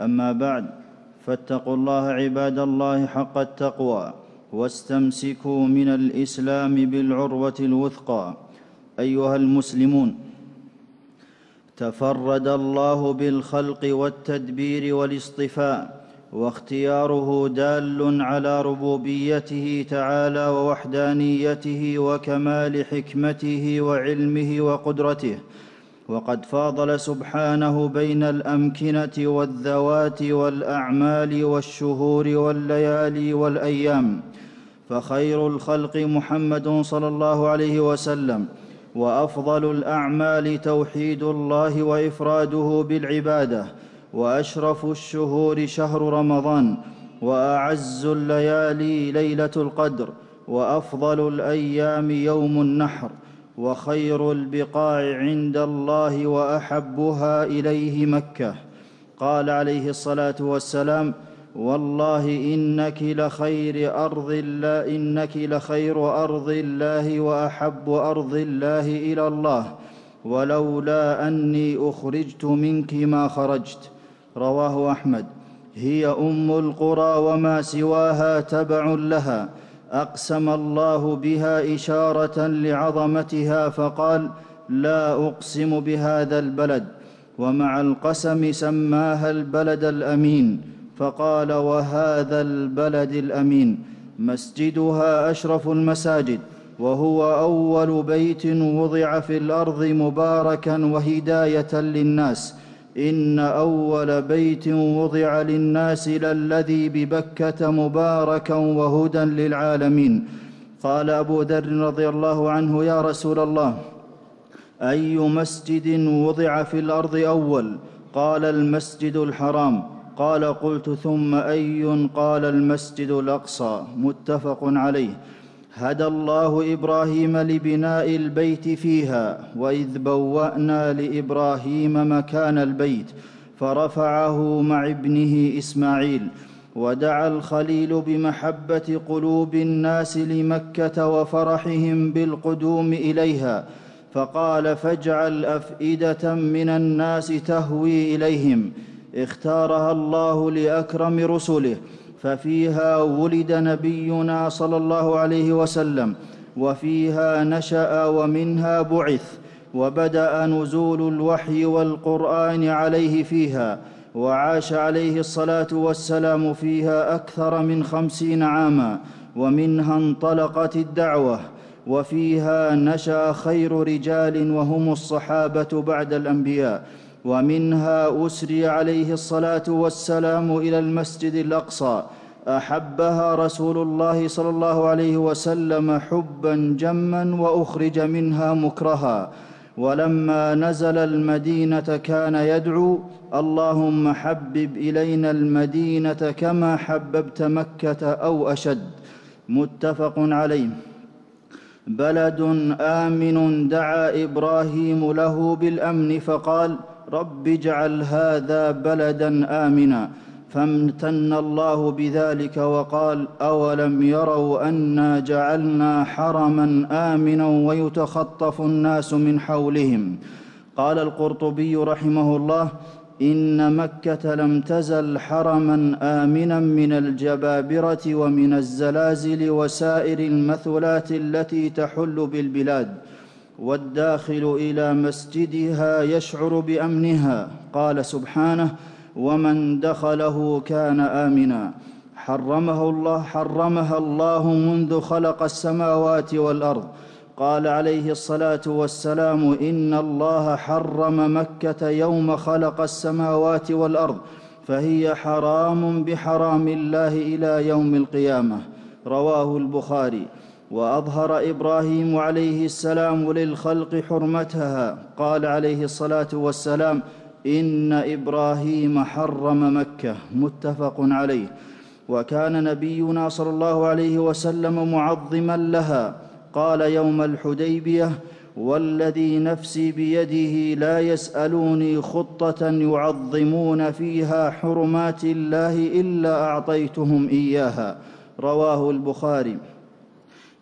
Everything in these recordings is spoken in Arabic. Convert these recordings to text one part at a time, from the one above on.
أما بعد فاتقوا الله عباد الله حق التقوى واستمسكوا من الإسلام بالعروة الوثقى. أيها المسلمون تفرد الله بالخلق والتدبير والاصطفاء واختياره دال على ربوبيته تعالى ووحدانيته وكمال حكمته وعلمه وقدرته. وقد فاضل سبحانه بين الأمكنة والذوات والأعمال والشهور والليالي والأيام فخير الخلق محمد صلى الله عليه وسلم وأفضل الأعمال توحيد الله وإفراده بالعبادة وأشرف الشهور شهر رمضان وأعز الليالي ليلة القدر وأفضل الأيام يوم النحر. وخير البقاع عند الله وأحبها إليه مكة. قال عليه الصلاة والسلام والله إنك لخير أرض الله إنك لخير أرض الله وأحب أرض الله إلى الله ولولا أني أخرجت منك ما خرجت. رواه أحمد. هي أم القرى وما سواها تبع لها. أقسم الله بها إشارة لعظمتها فقال لا أقسم بهذا البلد ومع القسم سماها البلد الأمين فقال وهذا البلد الأمين مسجدها أشرف المساجد وهو أول بيت وضع في الأرض مباركا وهداية للناس. إن أول بيت وضع للناس للذي ببكة مباركا وهدى للعالمين. قال أبو ذر رضي الله عنه يا رسول الله أي مسجد وضع في الأرض أول؟ قال المسجد الحرام. قال قلت ثم أي قال المسجد الأقصى. متفق عليه. هدى الله إبراهيم لبناء البيت فيها وإذ بوأنا لإبراهيم مكان البيت فرفعه مع ابنه إسماعيل ودعا الخليل بمحبة قلوب الناس لمكة وفرحهم بالقدوم إليها فقال فاجعل أفئدة من الناس تهوي إليهم اختارها الله لأكرم رسله ففيها ولد نبينا صلى الله عليه وسلم وفيها نشأ ومنها بعث وبدأ نزول الوحي والقرآن عليه فيها وعاش عليه الصلاة والسلام فيها أكثر من خمسين عاما ومنها انطلقت الدعوة وفيها نشأ خير رجال وهم الصحابة بعد الأنبياء. ومنها أسري عليه الصلاة والسلام إلى المسجد الأقصى. أحبها رسول الله صلى الله عليه وسلم حبا جما وأخرج منها مكرها. ولما نزل المدينة كان يدعو اللهم حبب إلينا المدينة كما حببت مكة أو أشد. متفق عليه. بلد آمن دعا إبراهيم له بالأمن فقال رب اجعل هذا بلدا آمنا فامتن الله بذلك وقال أولم يروا أنا جعلنا حرما آمنا ويتخطف الناس من حولهم قال القرطبي رحمه الله إن مكة لم تزل حرما آمنا من الجبابرة ومن الزلازل وسائر المثلات التي تحل بالبلاد والداخل إلى مسجدها يشعر بأمنها. قال سبحانه ومن دخله كان آمنا. حرمه الله حرمها الله منذ خلق السماوات والأرض. قال عليه الصلاة والسلام إن الله حرم مكة يوم خلق السماوات والأرض فهي حرام بحرام الله إلى يوم القيامة. رواه البخاري. وأظهر إبراهيم عليه السلام للخلق حرمتها. قال عليه الصلاة والسلام إن إبراهيم حرم مكة. متفق عليه. وكان نبينا صلى الله عليه وسلم معظما لها. قال يوم الحديبية والذي نفسي بيده لا يسألوني خطة يعظمون فيها حرمات الله إلا أعطيتهم إياها. رواه البخاري.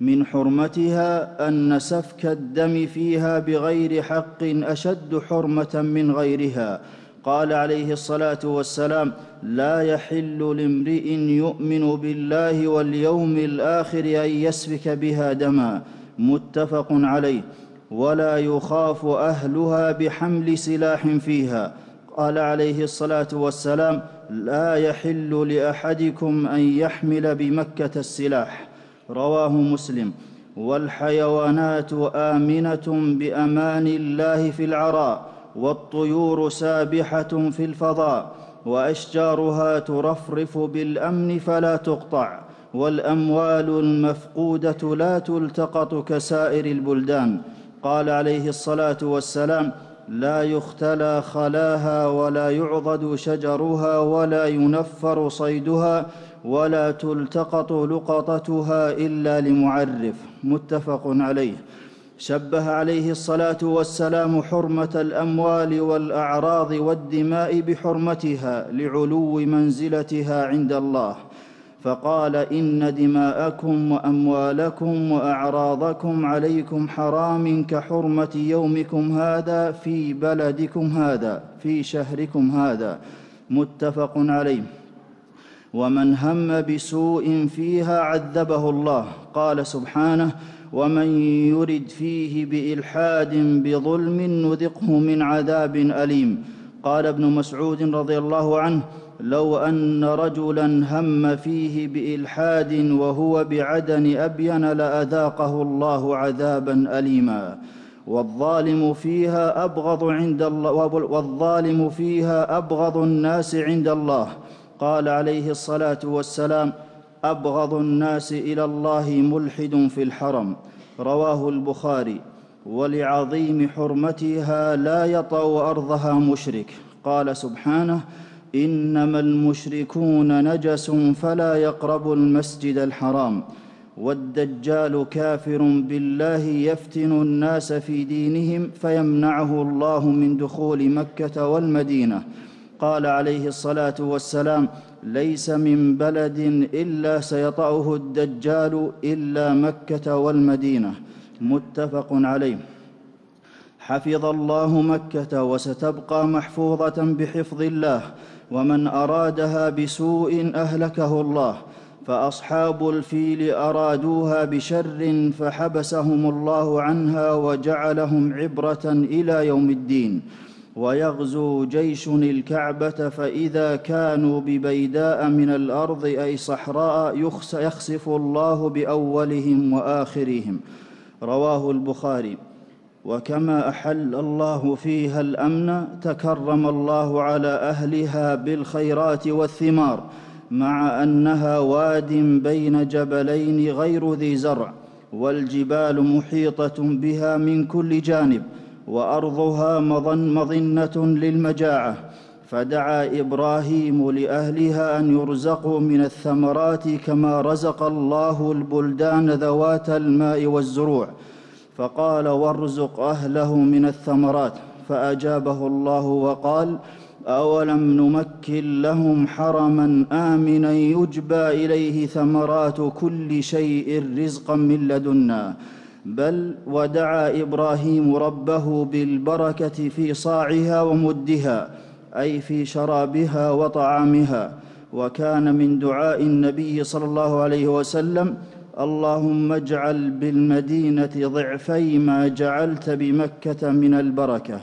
من حرمتها أن سفك الدم فيها بغير حق أشد حرمة من غيرها. قال عليه الصلاة والسلام لا يحل لامرئ يؤمن بالله واليوم الآخر أن يسفك بها دما. متفق عليه. ولا يخاف أهلها بحمل سلاح فيها. قال عليه الصلاة والسلام لا يحل لأحدكم أن يحمل بمكة السلاح. رواه مسلم. والحيوانات آمنة بأمان الله في العراء والطيور سابحة في الفضاء وأشجارها ترفرف بالأمن فلا تقطع والأموال المفقودة لا تلتقط كسائر البلدان. قال عليه الصلاة والسلام لا يختلى خلاها ولا يعضد شجرها ولا ينفر صيدها ولا تلتقط لقطتها إلا لمعرف متفق عليه. شبه عليه الصلاة والسلام حرمة الأموال والأعراض والدماء بحرمتها لعلو منزلتها عند الله. فقال إن دماءكم وأموالكم وأعراضكم عليكم حرام كحرمة يومكم هذا في بلدكم هذا في شهركم هذا. متفق عليه. ومن هم بسوء فيها عذبه الله. قال سبحانه ومن يرد فيه بإلحاد بظلم نذقه من عذاب أليم. قال ابن مسعود رضي الله عنه لو أن رجلا هم فيه بإلحاد وهو بعدن أبين لأذاقه الله عذابا اليما. والظالم فيها أبغض عند الله والظالم فيها أبغض الناس عند الله. قال عليه الصلاة والسلام أبغض الناس إلى الله ملحد في الحرم. رواه البخاري ولعظيم حرمتها لا يطأ أرضها مشرك. قال سبحانه إنما المشركون نجس فلا يقربوا المسجد الحرام. والدجال كافر بالله يفتن الناس في دينهم فيمنعه الله من دخول مكة والمدينة. قال عليه الصلاة والسلام ليس من بلد إلا سيطأه الدجال إلا مكة والمدينة. متفق عليه. حفظ الله مكة وستبقى محفوظة بحفظ الله ومن أرادها بسوء أهلكه الله فأصحاب الفيل أرادوها بشر فحبسهم الله عنها وجعلهم عبرة إلى يوم الدين. ويغزو جيش الكعبة فإذا كانوا ببيداء من الأرض أي صحراء يخسف الله بأولهم وآخرهم. رواه البخاري. وكما أحل الله فيها الأمن تكرم الله على أهلها بالخيرات والثمار مع أنها واد بين جبلين غير ذي زرع والجبال محيطة بها من كل جانب وأرضها مظن مظنة للمجاعة. فدعا إبراهيم لأهلها أن يرزقوا من الثمرات كما رزق الله البلدان ذوات الماء والزروع. فقال وارزق أهله من الثمرات. فأجابه الله وقال أولم نمكن لهم حرما آمنا يجبى إليه ثمرات كل شيء رزقا من لدنا. بل ودعا إبراهيم ربه بالبركة في صاعها ومدها أي في شرابها وطعامها. وكان من دعاء النبي صلى الله عليه وسلم اللهم اجعل بالمدينة ضعفي ما جعلت بمكة من البركة.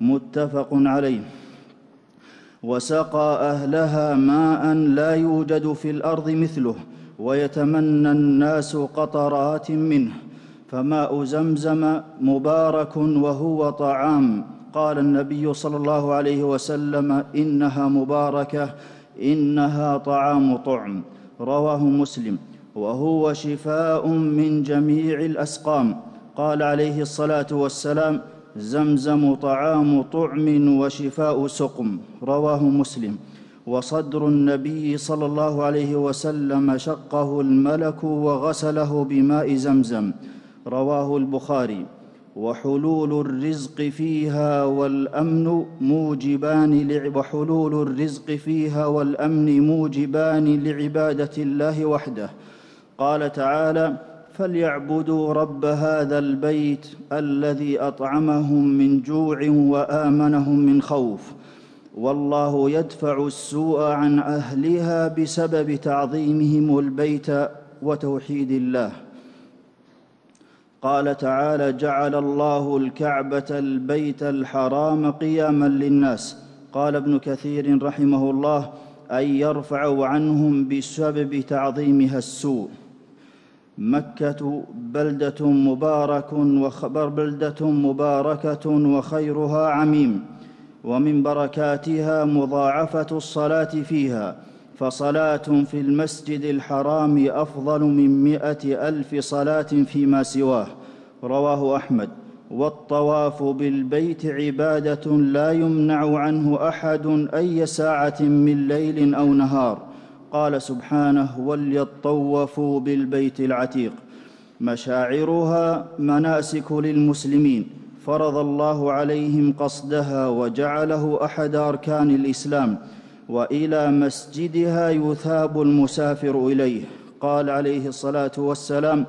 متفق عليه. وسقى أهلها ماء لا يوجد في الأرض مثله ويتمنى الناس قطرات منه. فماء زمزم مبارك وهو طعام. قال النبي صلى الله عليه وسلم إنها مباركة إنها طعام طعم. رواه مسلم. وهو شفاء من جميع الأسقام. قال عليه الصلاة والسلام زمزم طعام طعم وشفاء سقم. رواه مسلم. وصدر النبي صلى الله عليه وسلم شقه الملك وغسله بماء زمزم. رواه البخاري وحلول الرزق فيها والأمن موجبان وحلول الرزق فيها والأمن موجبان لعبادة الله وحده. قال تعالى فليعبدوا رب هذا البيت الذي أطعمهم من جوع وآمنهم من خوف. والله يدفع السوء عن أهلها بسبب تعظيمهم البيت وتوحيد الله. قال تعالى جعل الله الكعبة البيت الحرام قياما للناس. قال ابن كثير رحمه الله اي يرفع عنهم بسبب تعظيمها السوء. مكة بلدة مبارك وخبر بلدة مباركة وخيرها عميم ومن بركاتها مضاعفة الصلاة فيها. فصلاة في المسجد الحرام أفضل من مائه ألف صلاة فيما سواه. رواه أحمد. والطواف بالبيت عبادة لا يمنع عنه أحد أي ساعة من ليل أو نهار. قال سبحانه وليطوفوا بالبيت العتيق مشاعرها مناسك للمسلمين. فرض الله عليهم قصدها وجعله أحد أركان الإسلام. وإلى مسجدها يثاب المسافر إليه. قال عليه الصلاة والسلام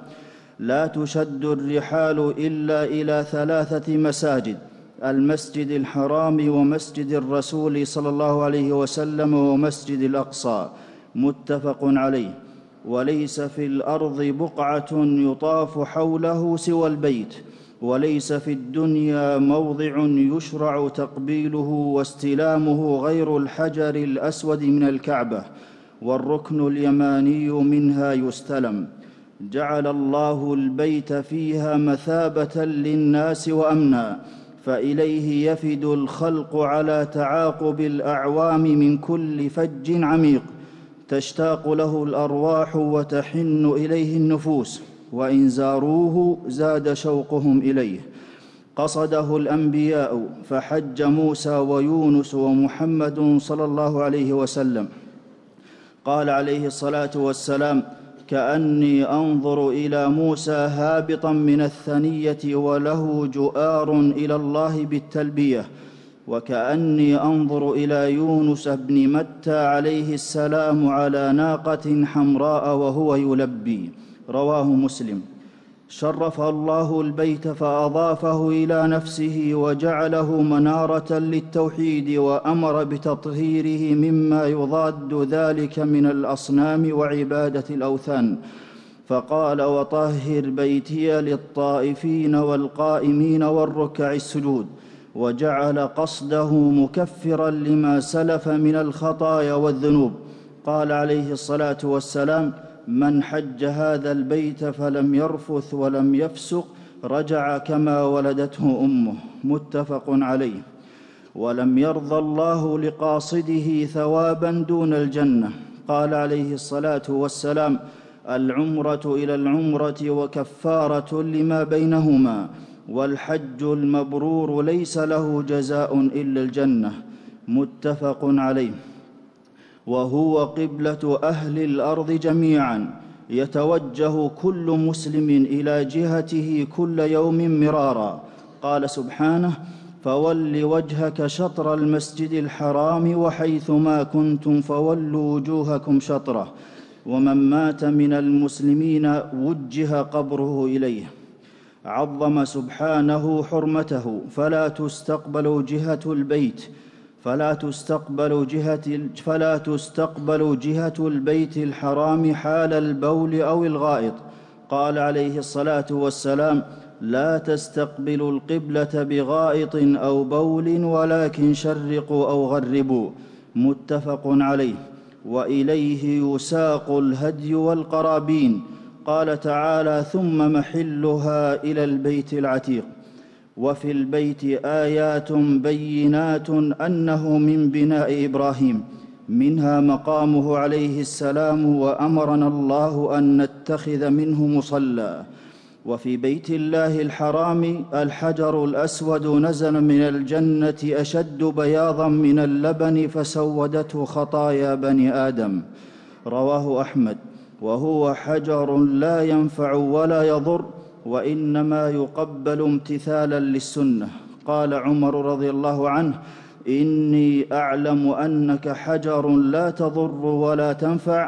لا تشد الرحال إلا إلى ثلاثة مساجد المسجد الحرام ومسجد الرسول صلى الله عليه وسلم ومسجد الأقصى. متفق عليه. وليس في الأرض بقعة يطاف حوله سوى البيت. وليس في الدنيا موضع يشرع تقبيله واستلامه غير الحجر الأسود من الكعبة والركن اليماني منها يستلم. جعل الله البيت فيها مثابة للناس وأمنا فإليه يفد الخلق على تعاقب الأعوام من كل فج عميق. تشتاق له الأرواح وتحن إليه النفوس. وإن زاروه زاد شوقهم إليه. قصده الأنبياء فحج موسى ويونس ومحمد صلى الله عليه وسلم. قال عليه الصلاة والسلام كأني أنظر إلى موسى هابطا من الثنية وله جؤار إلى الله بالتلبية. وكأني أنظر إلى يونس بن متى عليه السلام على ناقة حمراء وهو يلبي. رواه مسلم. شرف الله البيت فأضافه إلى نفسه وجعله منارة للتوحيد وأمر بتطهيره مما يضاد ذلك من الأصنام وعبادة الأوثان. فقال وطهر بيتي للطائفين والقائمين والركع السجود وجعل قصده مكفرا لما سلف من الخطايا والذنوب قال عليه الصلاة والسلام من حج هذا البيت فلم يرفث ولم يفسق رجع كما ولدته أمه. متفق عليه. ولم يرضى الله لقاصده ثوابا دون الجنة. قال عليه الصلاة والسلام العمرة إلى العمرة وكفارة لما بينهما والحج المبرور ليس له جزاء إلا الجنة. متفق عليه. وهو قبلة أهل الأرض جميعا. يتوجه كل مسلم إلى جهته كل يوم مرارا. قال سبحانه فول وجهك شطر المسجد الحرام وحيثما كنتم فولوا وجوهكم شطره. ومن مات من المسلمين وجه قبره إليه. عظم سبحانه حرمته. فلا تستقبل جهة البيت. فلا تستقبل جهة فلا تستقبل جهة البيت الحرام حال البول أو الغائط. قال عليه الصلاة والسلام لا تستقبلوا القبلة بغائط أو بول ولكن شرقوا أو غربوا. متفق عليه. وإليه يساق الهدي والقرابين. قال تعالى ثم محلها إلى البيت العتيق. وفي البيت آيات بينات أنه من بناء إبراهيم. منها مقامه عليه السلام وأمرنا الله أن نتخذ منه مصلى. وفي بيت الله الحرام الحجر الأسود نزل من الجنة أشد بياضا من اللبن فسودته خطايا بني آدم. رواه أحمد. وهو حجر لا ينفع ولا يضر وإنما يقبل امتثالا للسنة. قال عمر رضي الله عنه إني أعلم أنك حجر لا تضر ولا تنفع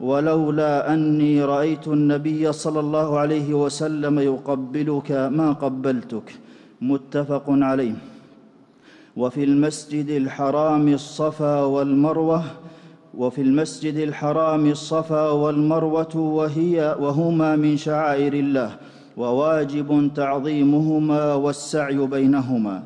ولولا أني رأيت النبي صلى الله عليه وسلم يقبلك ما قبلتك. متفق عليه. وفي المسجد الحرام الصفا والمروة وفي المسجد الحرام الصفا والمروة وهي وهما من شعائر الله. وواجب تعظيمهما والسعي بينهما.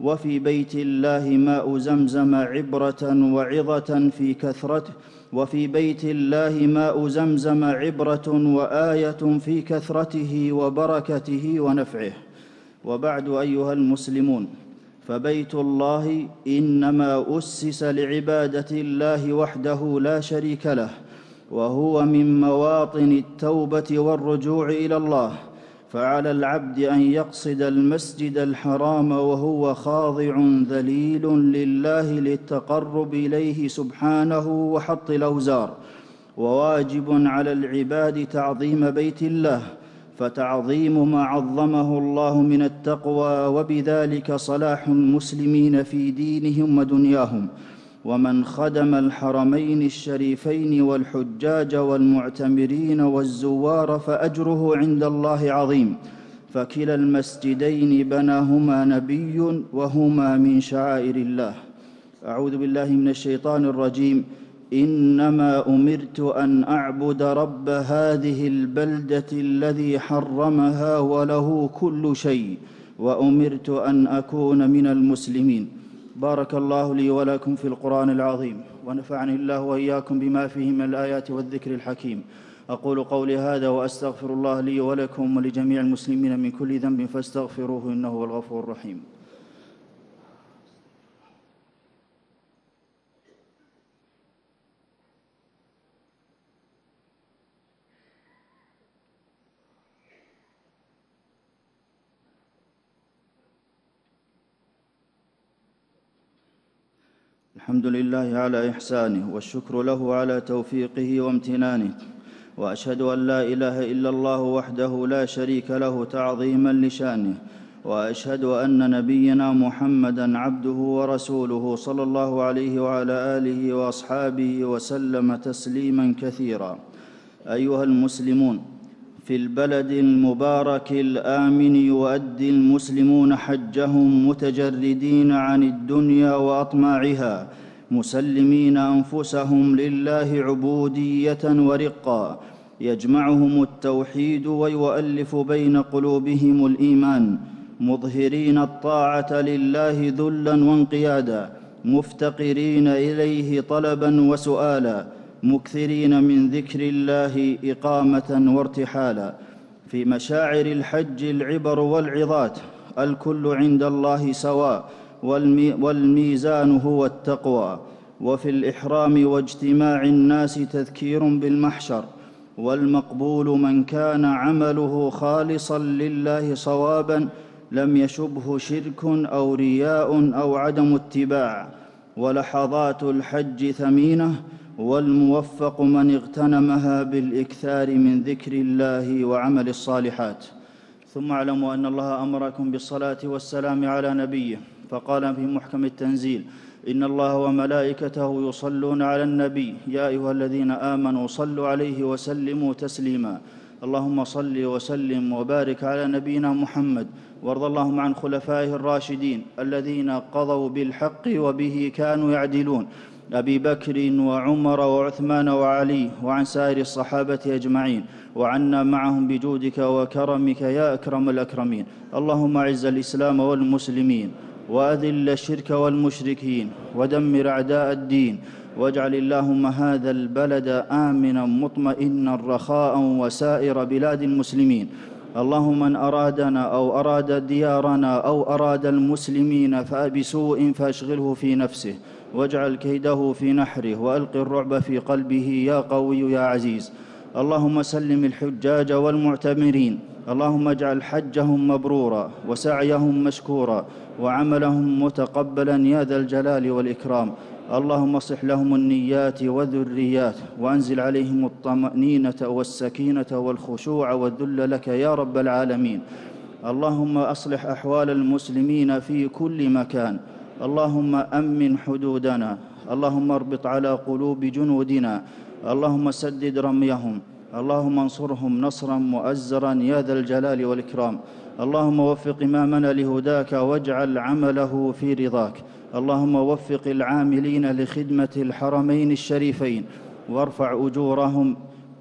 وفي بيت الله ماء زمزم عبرة وعظة في كثرته. وفي بيت الله ماء زمزم عبرة وآية في كثرته وبركته ونفعه. وبعد أيها المسلمون فبيت الله إنما أسس لعبادة الله وحده لا شريك له وهو من مواطن التوبة والرجوع إلى الله. فعلى العبد أن يقصد المسجد الحرام وهو خاضع ذليل لله للتقرب إليه سبحانه وحط الأوزار وواجب على العباد تعظيم بيت الله فتعظيم ما عظمه الله من التقوى وبذلك صلاح المسلمين في دينهم ودنياهم. ومن خدم الحرمين الشريفين والحجاج والمعتمرين والزوار فأجره عند الله عظيم. فكلا المسجدين بناهما نبي وهما من شعائر الله. أعوذ بالله من الشيطان الرجيم. إنما أمرت أن أعبد رب هذه البلدة الذي حرمها وله كل شيء وأمرت أن أكون من المسلمين. بارك الله لي ولكم في القرآن العظيم ونفعني الله وإياكم بما فيه من الآيات والذكر الحكيم. أقول قولي هذا وأستغفر الله لي ولكم ولجميع المسلمين من كل ذنب فاستغفروه إنه هو الغفور الرحيم. الحمد لله على إحسانه والشكر له على توفيقه وامتنانه وأشهد أن لا إله إلا الله وحده لا شريك له تعظيما لشانه وأشهد أن نبينا محمدا عبده ورسوله صلى الله عليه وعلى آله وأصحابه وسلم تسليما كثيرا. أيها المسلمون في البلد المبارك الآمن يؤدي المسلمون حجهم متجردين عن الدنيا وأطماعها مسلمين أنفسهم لله عبودية ورقا. يجمعهم التوحيد ويؤلف بين قلوبهم الإيمان. مظهرين الطاعة لله ذلا وانقيادا. مفتقرين إليه طلبا وسؤالا. مكثرين من ذكر الله إقامة وارتحالا في مشاعر الحج العبر والعظات الكل عند الله سواء والميزان هو التقوى. وفي الإحرام واجتماع الناس تذكير بالمحشر والمقبول من كان عمله خالصا لله صوابا لم يشبه شرك أو رياء أو عدم اتباع. ولحظات الحج ثمينة والموفق من اغتنمها بالإكثار من ذكر الله وعمل الصالحات. ثم اعلموا أن الله أمركم بالصلاة والسلام على نبيه. فقال في محكم التنزيل إن الله وملائكته يصلون على النبي. يا أيها الذين آمنوا صلوا عليه وسلموا تسليما. اللهم صل وسلم وبارك على نبينا محمد. وارض اللهم عن خلفائه الراشدين الذين قضوا بالحق وبه كانوا يعدلون. أبي بكر وعمر وعثمان وعلي وعن سائر الصحابة أجمعين وعنا معهم بجودك وكرمك يا أكرم الأكرمين. اللهم أعز الإسلام والمسلمين وأذل الشرك والمشركين ودمر أعداء الدين واجعل اللهم هذا البلد آمنا مطمئنا رخاء وسائر بلاد المسلمين. اللهم من أرادنا أو أراد ديارنا أو أراد المسلمين فبسوء فأشغله في نفسه. واجعل كيده في نحره وألق الرعب في قلبه يا قوي يا عزيز. اللهم سلم الحجاج والمعتمرين. اللهم اجعل حجهم مبرورا وسعيهم مشكورا وعملهم متقبلا يا ذا الجلال والإكرام. اللهم اصلح لهم النيات والذريات وأنزل عليهم الطمأنينة والسكينة والخشوع والذل لك يا رب العالمين. اللهم أصلح أحوال المسلمين في كل مكان. اللهم أمن حدودنا اللهم اربط على قلوب جنودنا اللهم سدد رميهم اللهم انصرهم نصرا مؤزرا يا ذا الجلال والإكرام اللهم وفق إمامنا لهداك واجعل عمله في رضاك اللهم وفق العاملين لخدمة الحرمين الشريفين وارفع أجورهم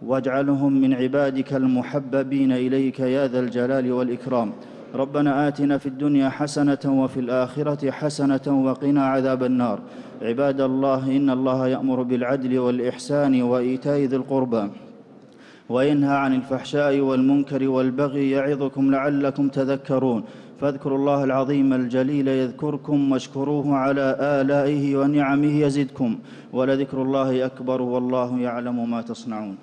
واجعلهم من عبادك المحببين إليك يا ذا الجلال والإكرام. ربنا آتنا في الدنيا حسنة وفي الآخرة حسنة وقنا عذاب النار. عباد الله إن الله يأمر بالعدل والإحسان وإيتاء ذي القربى وينهى عن الفحشاء والمنكر والبغي يعظكم لعلكم تذكرون. فاذكروا الله العظيم الجليل يذكركم واشكروه على آلائه ونعمه يزدكم. ولذكر الله أكبر والله يعلم ما تصنعون.